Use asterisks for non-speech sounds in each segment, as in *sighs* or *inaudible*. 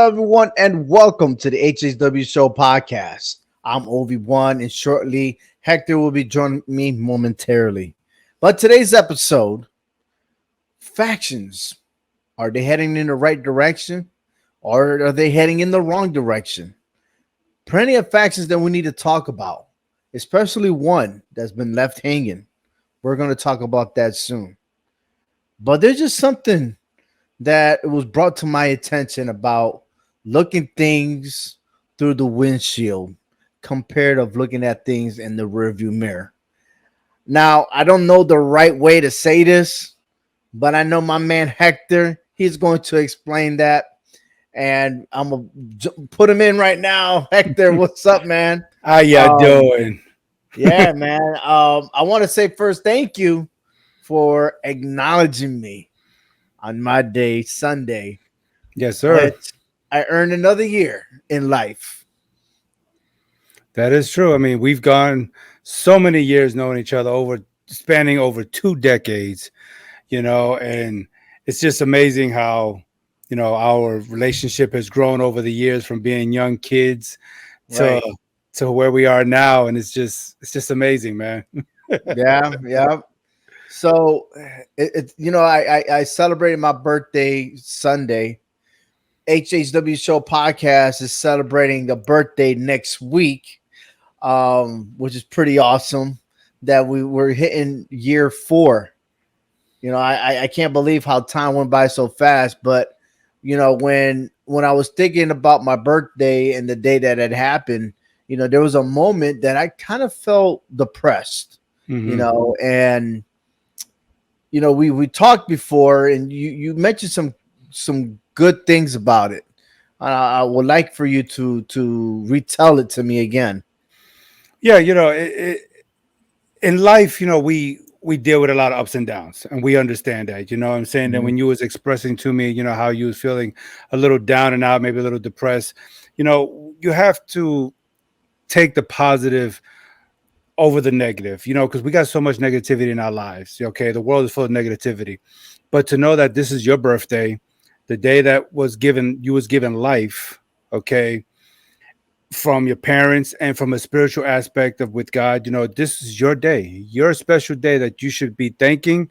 Hello, everyone, and welcome to the HHW Show podcast. I'm Obi-Wan, and shortly Hector will be joining me momentarily. But today's episode factions are they heading in the right direction or are they heading in the wrong direction? Plenty of factions that we need to talk about, especially one that's been left hanging. We're going to talk about that soon. But there's just something that was brought to my attention about looking things through the windshield compared of looking at things in the rearview mirror. Now, I don't know the right way to say this, but I know my man Hector, he's going to explain that. And I'm gonna put him in right now. *laughs* Hector, what's up, man? How you um, doing? yeah, *laughs* man. Um, I want to say first, thank you for acknowledging me on my day, Sunday. Yes, sir. I earned another year in life. That is true. I mean, we've gone so many years knowing each other over spanning over two decades, you know, and it's just amazing how, you know, our relationship has grown over the years from being young kids to right. to where we are now. And it's just it's just amazing, man. *laughs* yeah, yeah. So it, it, you know, I, I I celebrated my birthday Sunday. HHW Show podcast is celebrating the birthday next week, um, which is pretty awesome. That we were hitting year four. You know, I I can't believe how time went by so fast. But you know, when when I was thinking about my birthday and the day that had happened, you know, there was a moment that I kind of felt depressed. Mm-hmm. You know, and you know, we we talked before, and you you mentioned some some good things about it. I would like for you to to retell it to me again. Yeah, you know, it, it, in life, you know, we we deal with a lot of ups and downs, and we understand that. You know, I'm saying mm-hmm. that when you was expressing to me, you know, how you was feeling a little down and out, maybe a little depressed. You know, you have to take the positive over the negative, you know, because we got so much negativity in our lives. Okay, the world is full of negativity, but to know that this is your birthday, the day that was given, you was given life. Okay, from your parents and from a spiritual aspect of with God, you know, this is your day, your special day that you should be thanking.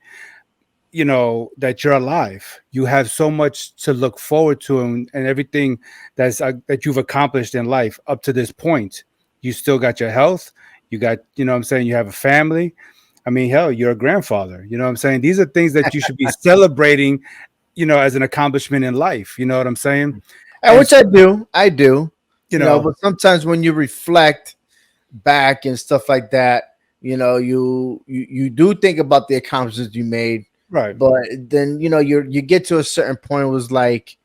You know that you're alive. You have so much to look forward to, and, and everything that's uh, that you've accomplished in life up to this point. You still got your health you got, you know I'm saying, you have a family. I mean, hell, you're a grandfather. You know I'm saying? These are things that you should be *laughs* celebrating, you know, as an accomplishment in life. You know what I'm saying? And, which I do. I do. You know, know, but sometimes when you reflect back and stuff like that, you know, you you, you do think about the accomplishments you made. Right. But then, you know, you you get to a certain point, it was like,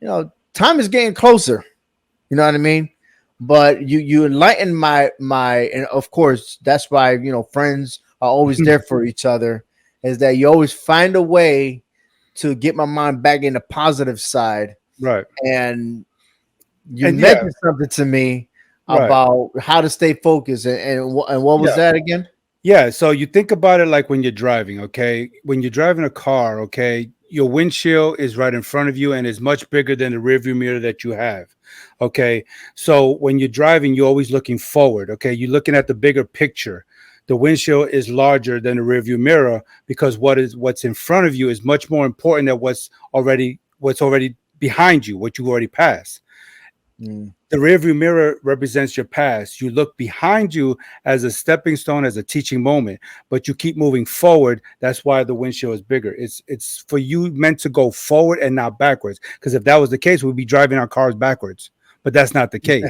you know, time is getting closer. You know what I mean? but you you enlighten my my and of course that's why you know friends are always *laughs* there for each other is that you always find a way to get my mind back in the positive side right and you and mentioned yeah. something to me right. about how to stay focused and and, and what was yeah. that again yeah so you think about it like when you're driving okay when you're driving a car okay your windshield is right in front of you and is much bigger than the rearview mirror that you have. Okay. So when you're driving, you're always looking forward. Okay. You're looking at the bigger picture. The windshield is larger than the rearview mirror because what is what's in front of you is much more important than what's already what's already behind you, what you already passed. Mm. The rearview mirror represents your past. You look behind you as a stepping stone, as a teaching moment, but you keep moving forward. That's why the windshield is bigger. It's it's for you meant to go forward and not backwards. Because if that was the case, we'd be driving our cars backwards. But that's not the case.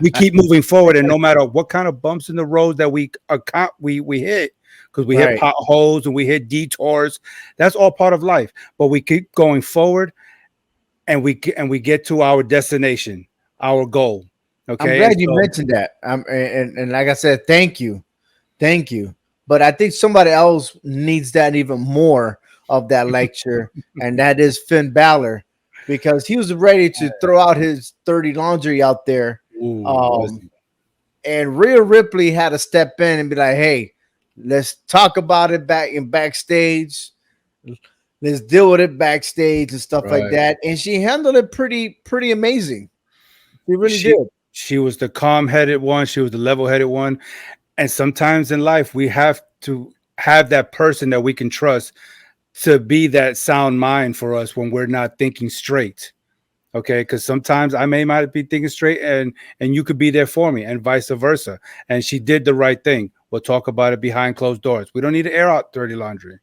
we keep moving forward, and no matter what kind of bumps in the road that we account we we hit, because we right. hit potholes and we hit detours, that's all part of life. But we keep going forward, and we and we get to our destination our goal. Okay. I'm glad you mentioned that. Um, and, and like I said, thank you. Thank you. But I think somebody else needs that even more of that *laughs* lecture, and that is Finn Balor, because he was ready to throw out his 30 laundry out there. Ooh, um, and Rhea Ripley had to step in and be like, hey, let's talk about it back in backstage. let's deal with it backstage and stuff like that. And she handled it pretty, pretty amazing. She really She- did. She was the calm-headed one. She was the level-headed one. And sometimes in life, we have to have that person that we can trust to be that sound mind for us when we're not thinking straight. Okay, because sometimes I may not be thinking straight, and and you could be there for me, and vice versa. And she did the right thing. We'll talk about it behind closed doors. We don't need to air out dirty laundry.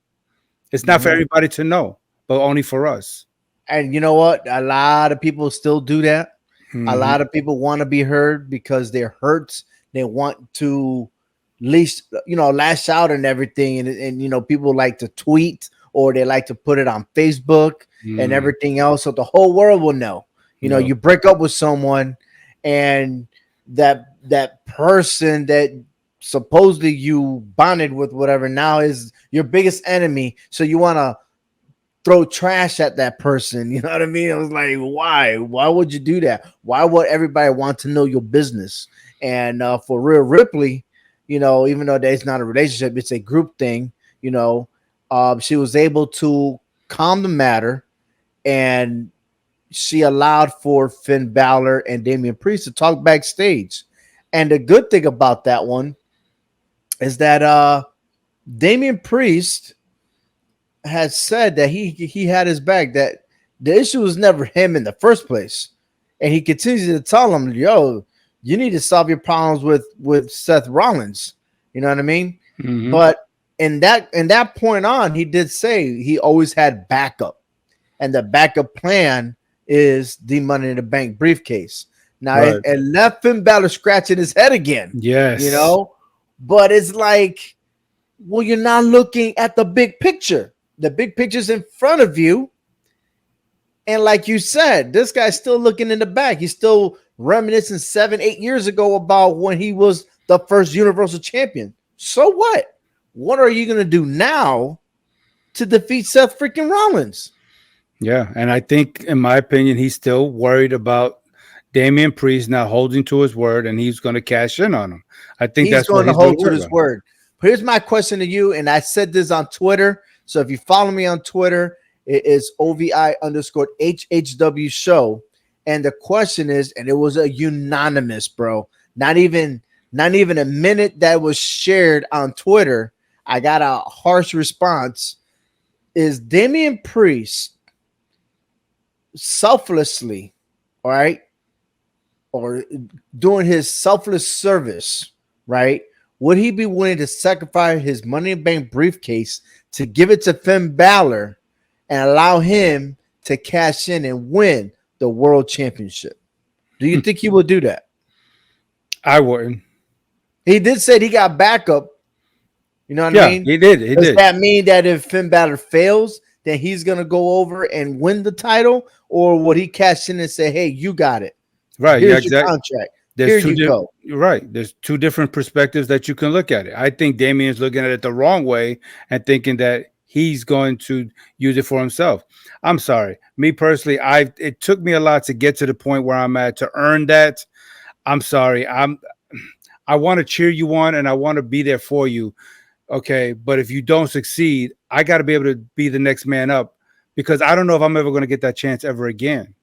It's not for Mhm. everybody to know, but only for us. And you know what? A lot of people still do that. A Mhm. lot of people want to be heard because they're hurt. They want to least, you know, lash out and everything. And, and you know, people like to tweet or they like to put it on Facebook and Mhm. everything else. So the whole world will know. You know, Yeah. you break up with someone and that that person that supposedly you bonded with whatever now is your biggest enemy. So you want to throw trash at that person. *laughs* You know what I mean? I was like, why? Why would you do that? Why would everybody want to know your business? And uh, for Rhea Ripley, you know, even though there's not a relationship, it's a group thing. You know, um, she was able to calm the matter, and she allowed for Finn Balor and Damian Priest to talk backstage. And the good thing about that one is that uh Damian Priest has said that he he had his back that the issue was never him in the first place and he continues to tell him yo you need to solve your problems with with Seth Rollins you know what I mean Mhm. but in that in that point on he did say he always had backup. And the backup plan is the money in the bank briefcase. Now Right. it, it left Finn Balor scratching his head again yes, you know? But it's like well you're not looking at the big picture. The big picture's in front of you. And like you said this guy's still looking in the back. He's still reminiscing seven eight years ago about when he was the first universal champion. So what what are you going to do now to defeat seth freaking rollins Yeah, and I think, in my opinion, he's still worried about Damian Priest not holding to his word, and he's going to cash in on him. I think he's that's going to hold to his word. Here's my question to you, and I said this on Twitter. So if you follow me on Twitter, it is OVI underscore HHW show. And the question is, and it was a unanimous, bro. Not even not even a minute that was shared on Twitter. I got a harsh response. Is Damian Priest selflessly, all right, or doing his selfless service, right? Would he be willing to sacrifice his money in bank briefcase to give it to Finn Balor and allow him to cash in and win the world championship? Do you hmm. think he will do that? I wouldn't. He did say he got backup. You know what yeah, I mean? he did. He Does did. that mean that if Finn Balor fails, then he's gonna go over and win the title, or would he cash in and say, "Hey, you got it. right. Yeah, Here's your exactly. contract. There's Here two you di- go." You're right. There's two different perspectives that you can look at it. I think Damian's looking at it the wrong way and thinking that he's going to use it for himself. I'm sorry. Me personally, I it took me a lot to get to the point where I'm at to earn that. I'm sorry. I'm I want to cheer you on and I want to be there for you. Okay, but if you don't succeed, I got to be able to be the next man up because I don't know if I'm ever going to get that chance ever again.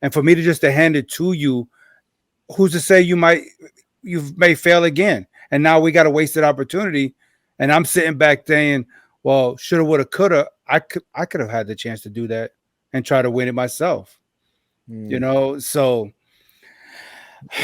And for me to just to hand it to you who's to say you might you may fail again and now we got a wasted opportunity and i'm sitting back saying well shoulda woulda coulda i could i could have had the chance to do that and try to win it myself you Hmm. know so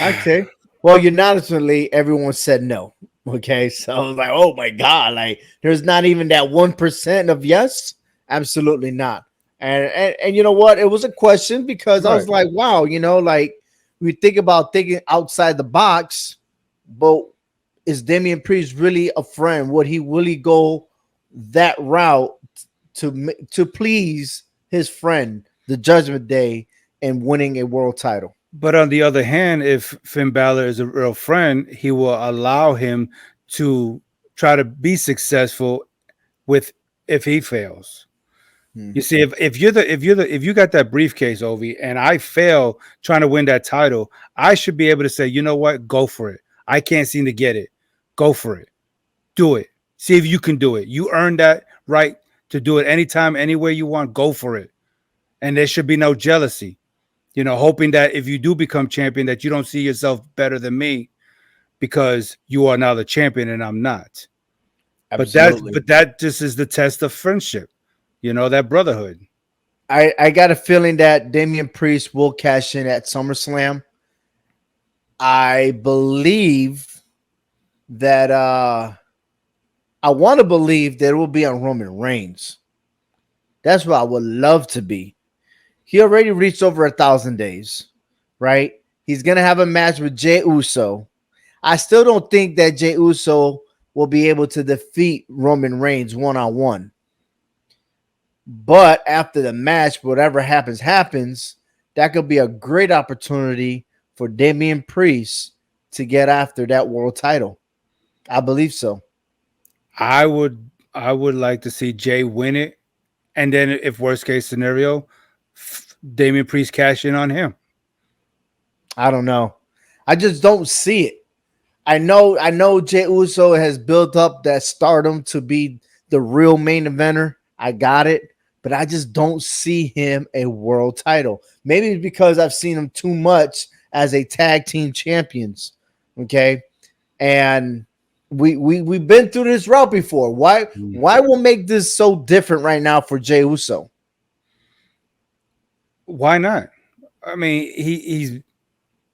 Okay. *sighs* Well, unanimously, everyone said no. *laughs* Okay. So I was like, oh my God, like there's not even that 1% of yes. Absolutely not. And, and and you know what? It was a question because I was like, wow, you know, like we think about thinking outside the box, but is Damian Priest really a friend? Would he really go that route to to please his friend, the Judgment Day, and winning a world title? But on the other hand if finn Balor is a real friend he will allow him to try to be successful with if he fails Hmm. You see, if, if you're the if you're the if you got that briefcase, Ovi, and I fail trying to win that title, I should be able to say, you know what, go for it. I can't seem to get it. Go for it. Do it. See if you can do it. You earned that right to do it anytime, anywhere you want. Go for it, and there should be no jealousy. You know, hoping that if you do become champion, that you don't see yourself better than me because you are now the champion and I'm not. Absolutely. But that, but that just is the test of friendship. You know, that brotherhood. I, I got a feeling that Damian Priest will cash in at SummerSlam. I believe that uh I want to believe that it will be on Roman Reigns. That's what I would love to be. He already reached over a thousand days, right? He's gonna have a match with Jey Uso. I still don't think that Jey Uso will be able to defeat Roman Reigns one on one. But after the match, whatever happens, happens. That could be a great opportunity for Damian Priest to get after that world title. I believe so. I would I would like to see Jay win it, and then if worst case scenario, Damian Priest cash in on him. I don't know. I just don't see it. I know I know Jey Uso has built up that stardom to be the real main eventer. I got it but I just don't see him a world title. Maybe because I've seen him too much as a tag team champions. Okay. And we we we've been through this route before. Why mm. why will make this so different right now for Jey Uso? Why not? I mean, he he's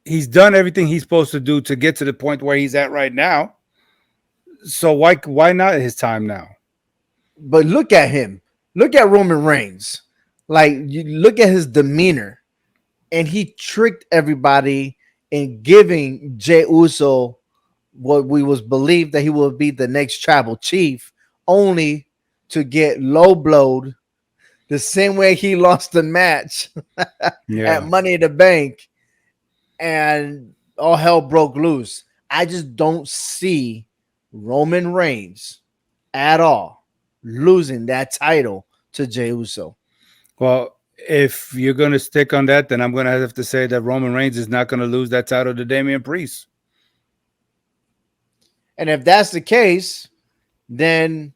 he's done everything he's supposed to do to get to the point where he's at right now. So why why not his time now? But look at him. Look at Roman Reigns. Like you look at his demeanor, and he tricked everybody in giving Jey Uso what we was believed that he would be the next tribal chief, only to get low blowed the same way he lost the match *laughs* yeah. at Money in the Bank, and all hell broke loose. I just don't see Roman Reigns at all losing that title to Jey Uso. Well, if you're going to stick on that, then I'm going to have to say that Roman Reigns is not going to lose that title to Damian Priest. And if that's the case, then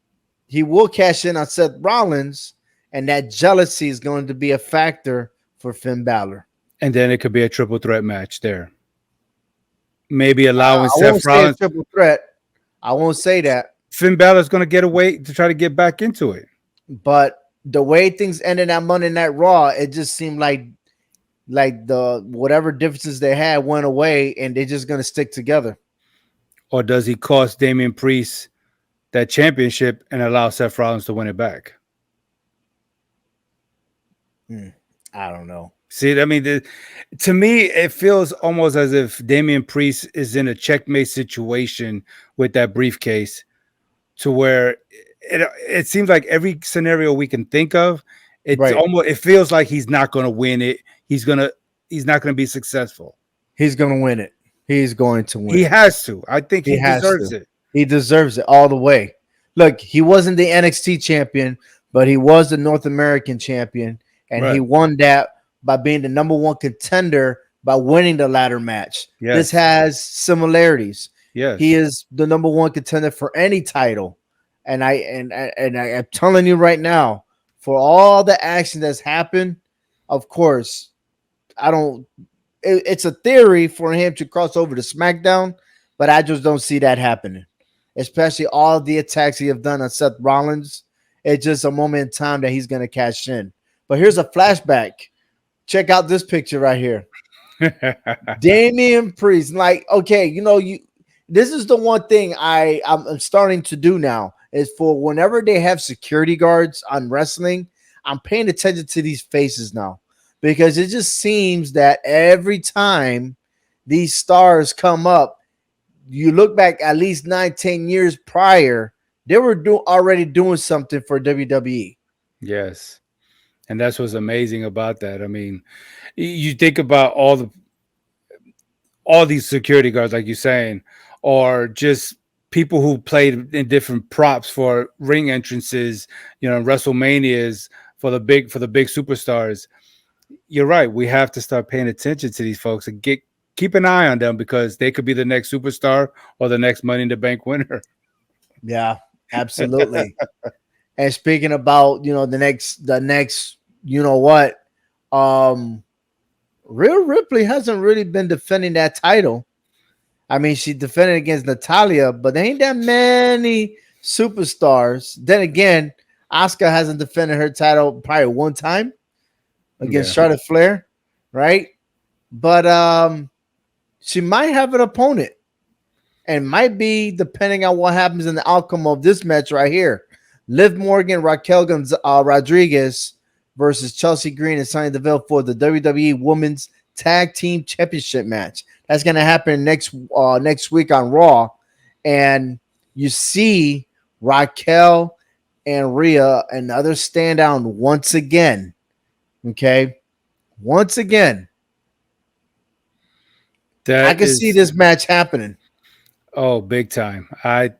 he will cash in on Seth Rollins, and that jealousy is going to be a factor for Finn Balor. And then it could be a triple threat match there. Maybe allowing uh, Seth Rollins triple threat. I won't say that. Finn Balor's going to get away to try to get back into it. But the way things ended that Monday Night Raw, it just seemed like like the whatever differences they had went away, and they're just going to stick together. Or does he cost Damian Priest that championship and allow Seth Rollins to win it back? Hmm, I don't know. See, I mean, the, to me, it feels almost as if Damian Priest is in a checkmate situation with that briefcase, to where it, it seems like every scenario we can think of, it's right. almost it feels like he's not going to win it. He's gonna he's not going to be successful. He's going to win it. He's going to win. He it. has to. I think he, he deserves to. it. He deserves it all the way. Look, he wasn't the NXT champion, but he was the North American champion, and right. he won that by being the number one contender by winning the ladder match. Yes. This has similarities. Yes. He is the number one contender for any title. And I and and I, am telling you right now, for all the action that's happened, of course, I don't. It, it's a theory for him to cross over to SmackDown, but I just don't see that happening. Especially all the attacks he have done on Seth Rollins. It's just a moment in time that he's going to cash in. But here's a flashback. Check out this picture right here. *laughs* Damian Priest, like, okay, you know, you this is the one thing I I'm starting to do now is for whenever they have security guards on wrestling, I'm paying attention to these faces now because it just seems that every time these stars come up, you look back at least nine, 10 years prior, they were do- already doing something for WWE. Yes. And that's what's amazing about that. I mean, you think about all the all these security guards, like you're saying, or just people who played in different props for ring entrances, you know, WrestleManias for the big for the big superstars. You're right. We have to start paying attention to these folks and get keep an eye on them because they could be the next superstar or the next Money in the Bank winner. *laughs* Yeah, absolutely. And speaking about you know the next the next you know what, um, Rhea Ripley hasn't really been defending that title. I mean, she defended against Natalya, but there ain't that many superstars. Then again, Asuka hasn't defended her title probably one time against Yeah. Charlotte Flair, right? But um, she might have an opponent, and might be depending on what happens in the outcome of this match right here. Liv Morgan, Raquel Gonz- uh, Rodriguez versus Chelsea Green and Sonya Deville for the WWE Women's Tag Team Championship match. That's going to happen next uh, next week on Raw, and you see Raquel and Rhea and others stand down once again. Okay, once again, That I can is- see this match happening. Oh, big time. I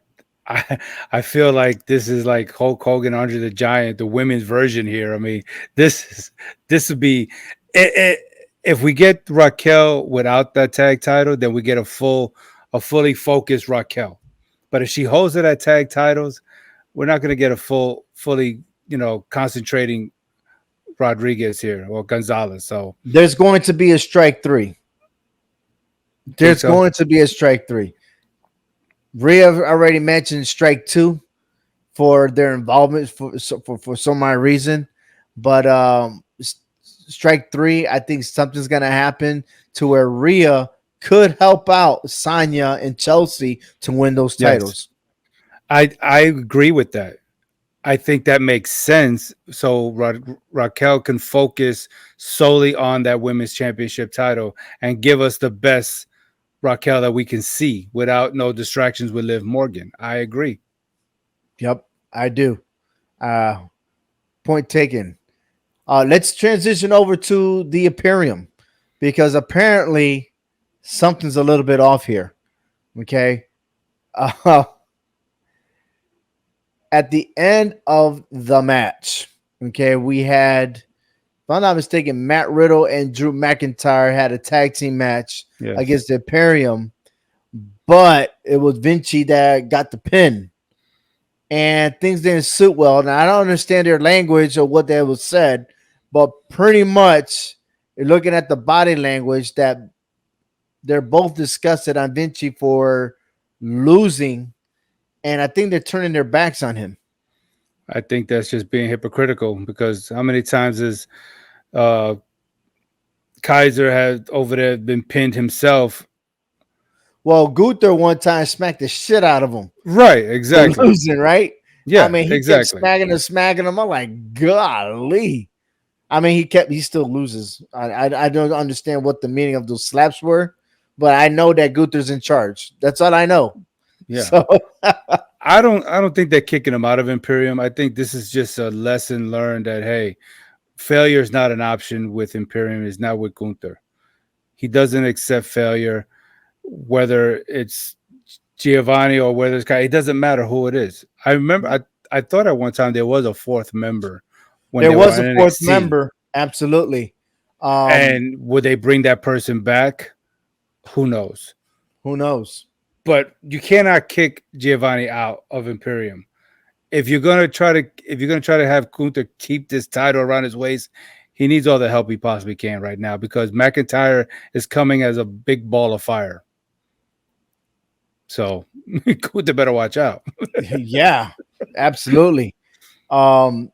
I I feel like this is like Hulk Hogan Andre the Giant, the women's version here. I mean, this is this would be i- i- if we get Raquel without that tag title, then we get a full a fully focused Raquel. But if she holds it at tag titles, we're not going to get a full fully, you know, concentrating Rodriguez here or Gonzalez. So There's going to be a strike three. There's so? going to be a strike three. Rhea already mentioned strike two for their involvement for for, for some odd reason, but um, strike three, I think something's gonna happen to where Rhea could help out Sonya and Chelsea to win those Yes. titles. I I agree with that. I think that makes sense. So Ra- Raquel can focus solely on that women's championship title and give us the best Raquel that we can see without no distractions with Liv Morgan. I agree. Yep, I do. Uh point taken. Uh let's transition over to the Imperium because apparently something's a little bit off here. Okay. *laughs* Uh at the end of the match, okay, we had if I'm not mistaken, Matt Riddle and Drew McIntyre had a tag team match Yeah. against the Imperium, but it was Vinci that got the pin. And things didn't suit well. Now I don't understand their language or what they was said, but pretty much you're looking at the body language that they're both disgusted on Vinci for losing, and I think they're turning their backs on him. I think that's just being hypocritical because how many times has uh Kaiser had over there been pinned himself? Well, Gunther one time smacked the shit out of him. Right, exactly. Losing, right? Yeah, I mean, he kept exactly. smacking and smacking him. I'm like, golly. I mean, he kept he still loses. I, I I don't understand what the meaning of those slaps were, but I know that Gunther's in charge. That's all I know. Yeah. So *laughs* I don't I don't think they're kicking him out of Imperium. I think this is just a lesson learned that hey, failure is not an option with Imperium, is not with Gunther. He doesn't accept failure, whether it's Giovanni or whether it's Kai. It doesn't matter who it is. I remember I, I thought at one time there was a fourth member there was a fourth NXT. member, absolutely. Um, and would they bring that person back? Who knows? who knows? but you cannot kick Giovanni out of Imperium. If you're gonna try to, if you're gonna try to have Gunther keep this title around his waist, he needs all the help he possibly can right now because McIntyre is coming as a big ball of fire. So *laughs* Gunther better watch out. *laughs* yeah, absolutely. Um,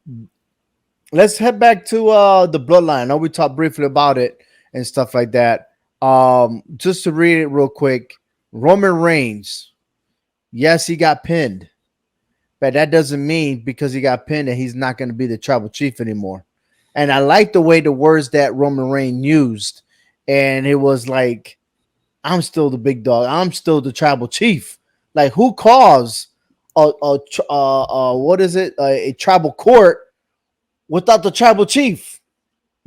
let's head back to uh the bloodline. I know we talked briefly about it and stuff like that. Um, just to read it real quick, Roman Reigns. Yes, he got pinned, but that doesn't mean because he got pinned that he's not going to be the tribal chief anymore. And I like the way the words that Roman Reigns used, and it was like, "I'm still the big dog. I'm still the tribal chief." Like, who calls a, a uh, uh, what is it? A, a tribal court without the tribal chief. *laughs*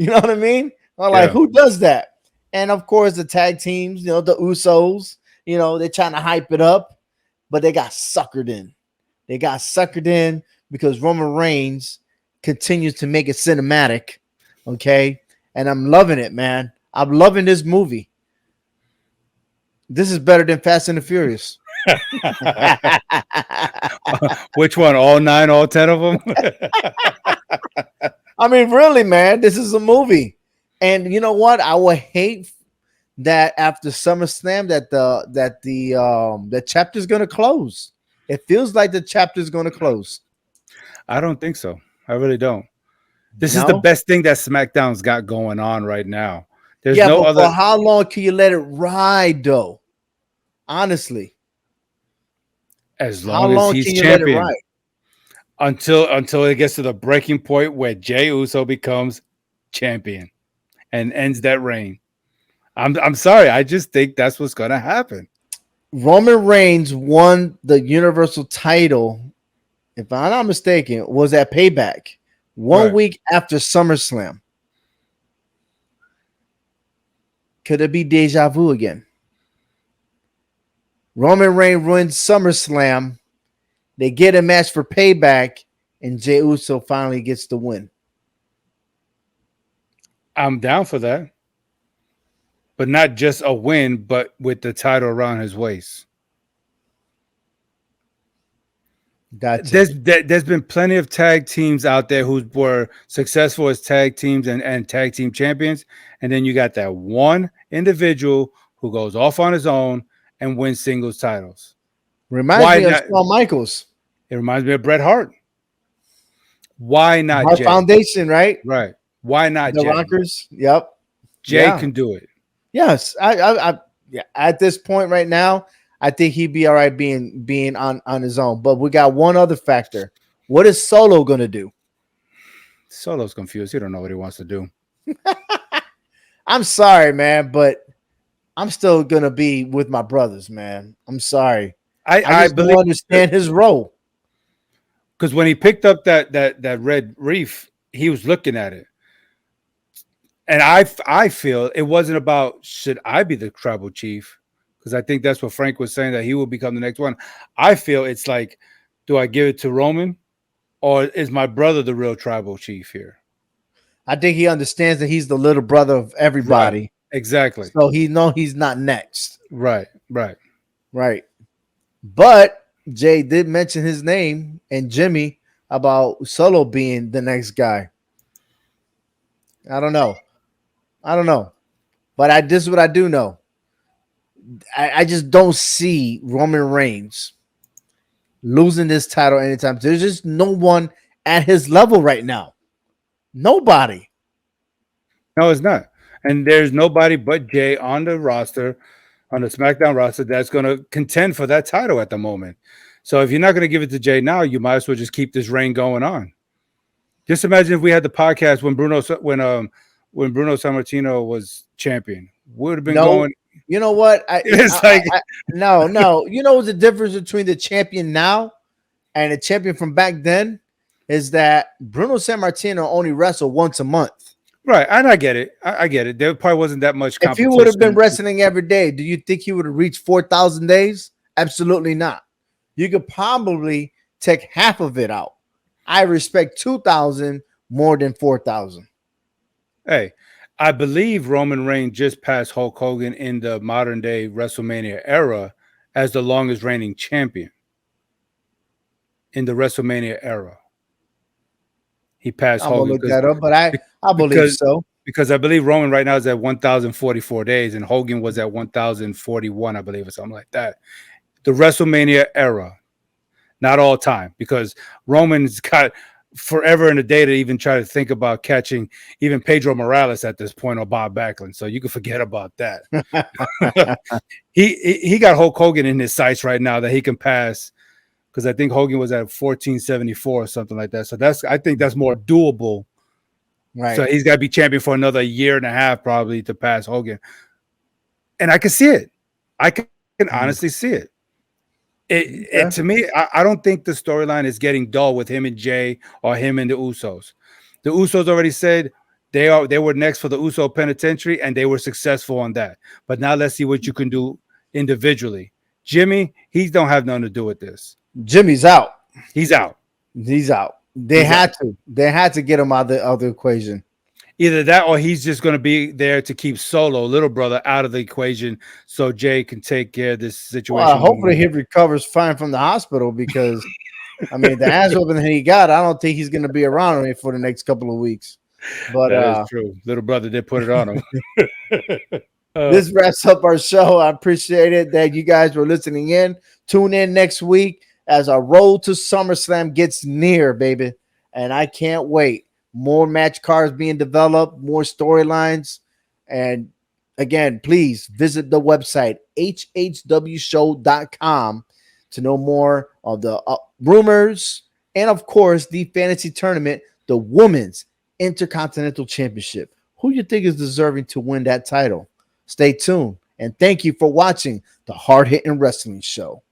You know what I mean? I'm like, Yeah. who does that? And of course, the tag teams, you know, the Usos, you know, they're trying to hype it up, but they got suckered in. They got suckered in because Roman Reigns continues to make it cinematic. Okay. And I'm loving it, man. I'm loving this movie. This is better than Fast and the Furious. *laughs* Which one? All nine, all ten of them? *laughs* I mean, really, man, this is a movie. And you know what? I would hate that after SummerSlam that the that the um the chapter's gonna close. It feels like the chapter's gonna close. I don't think so. I really don't. This No? is the best thing that SmackDown's got going on right now. There's yeah, no but other. for how long can you let it ride though? Honestly, as long long as he's can you let it champion until until it gets to the breaking point where Jey Uso becomes champion and ends that reign. I'm I'm sorry. I just think that's what's gonna happen. Roman Reigns won the Universal title, if I'm not mistaken, was at Payback one Right. week after SummerSlam. Could it be deja vu again? Roman Reigns wins SummerSlam. They get a match for Payback, and Jey Uso finally gets the win. I'm down for that. But not just a win, but with the title around his waist. Gotcha. There's there, there's been plenty of tag teams out there who were successful as tag teams and, and tag team champions, and then you got that one individual who goes off on his own and wins singles titles. Reminds why me of Shawn Michaels, It reminds me of Bret Hart. Why not our Jay? foundation, right? Right. Why not The Jay? Rockers. Yep. Jay Yeah. can do it. Yes, I, I, I, yeah. At this point right now, I think he'd be all right being being on on his own. But we got one other factor. What is Solo gonna do? Solo's confused. He don't know what he wants to do. *laughs* I'm sorry, man, but I'm still gonna be with my brothers, man. I'm sorry. I, I I, believe don't understand his role. because when he picked up that that that red reef, he was looking at it, and I I feel it wasn't about should I be the tribal chief because I think that's what Frank was saying that he will become the next one. I feel it's like, do I give it to Roman, or is my brother the real tribal chief here? I think he understands that he's the little brother of everybody, Exactly. so he know he's not next, Right. Right. right? But Jay did mention his name and Jimmy about Solo being the next guy. I don't know. I don't know. But I this is what I do know. I, I just don't see Roman Reigns losing this title anytime. There's just no one at his level right now. Nobody. No, it's not. And there's nobody but Jay on the roster, on the SmackDown roster, that's going to contend for that title at the moment. So if you're not going to give it to Jay now, you might as well just keep this reign going on. Just imagine if we had the podcast when Bruno when um when Bruno Sammartino was champion, would have been No. going. You know what? I, *laughs* It's I- like- I- no, no. You know the difference between the champion now and the champion from back then is that Bruno Sammartino only wrestled once a month. Right, and I get it. I, get it. There probably wasn't that much. If he would have been wrestling every day, do you think he would have reached 4,000 days? Absolutely not. You could probably take half of it out. I respect 2,000 more than 4,000. Hey, I believe Roman Reigns just passed Hulk Hogan in the modern day WrestleMania era as the longest reigning champion in the WrestleMania era. He passed I'm Hogan look that up, but I, I believe because- so. because I believe Roman right now is at 1,044 days and Hogan was at 1,041, I believe, or something like that. The WrestleMania era, not all time, because Roman's *laughs* got forever and a day to even try to think about catching even Pedro Morales at this point or Bob Backlund. So you can forget about that. *laughs* *laughs* he, he got Hulk Hogan in his sights right now that he can pass because I think Hogan was at 1474 or something like that. So that's I think that's more doable Right. so he's got to be champion for another year and a half, probably, to pass Hogan. And I can see it. I can, can Mhm. honestly see it. It, Okay. it to me, I, I don't think the storyline is getting dull with him and Jay or him and the Usos. The Usos already said they are they were next for the Uso penitentiary and they were successful on that. But now let's see what you can do individually. Jimmy, he don't have nothing to do with this. Jimmy's out. He's out. He's out. They He's had to. They had to get him out of the, out of the equation. Either that or he's just going to be there to keep Solo, little brother, out of the equation so Jay can take care of this situation. Well, hopefully he recovers fine from the hospital because I mean the *laughs* ass whooping that he got, I don't think he's going to be around me for the next couple of weeks. But that uh, is true. Little brother did put it on him. *laughs* *laughs* Uh, this wraps up our show. I appreciate it that you guys were listening in. Tune in next week as our road to SummerSlam gets near, baby. And I can't wait. More match cards being developed, more storylines. And again, please visit the website hhwshow.com to know more of the uh, rumors and, of course, the fantasy tournament, the Women's Intercontinental Championship. Who you think is deserving to win that title? Stay tuned. And thank you for watching the Hard Hitting Wrestling Show.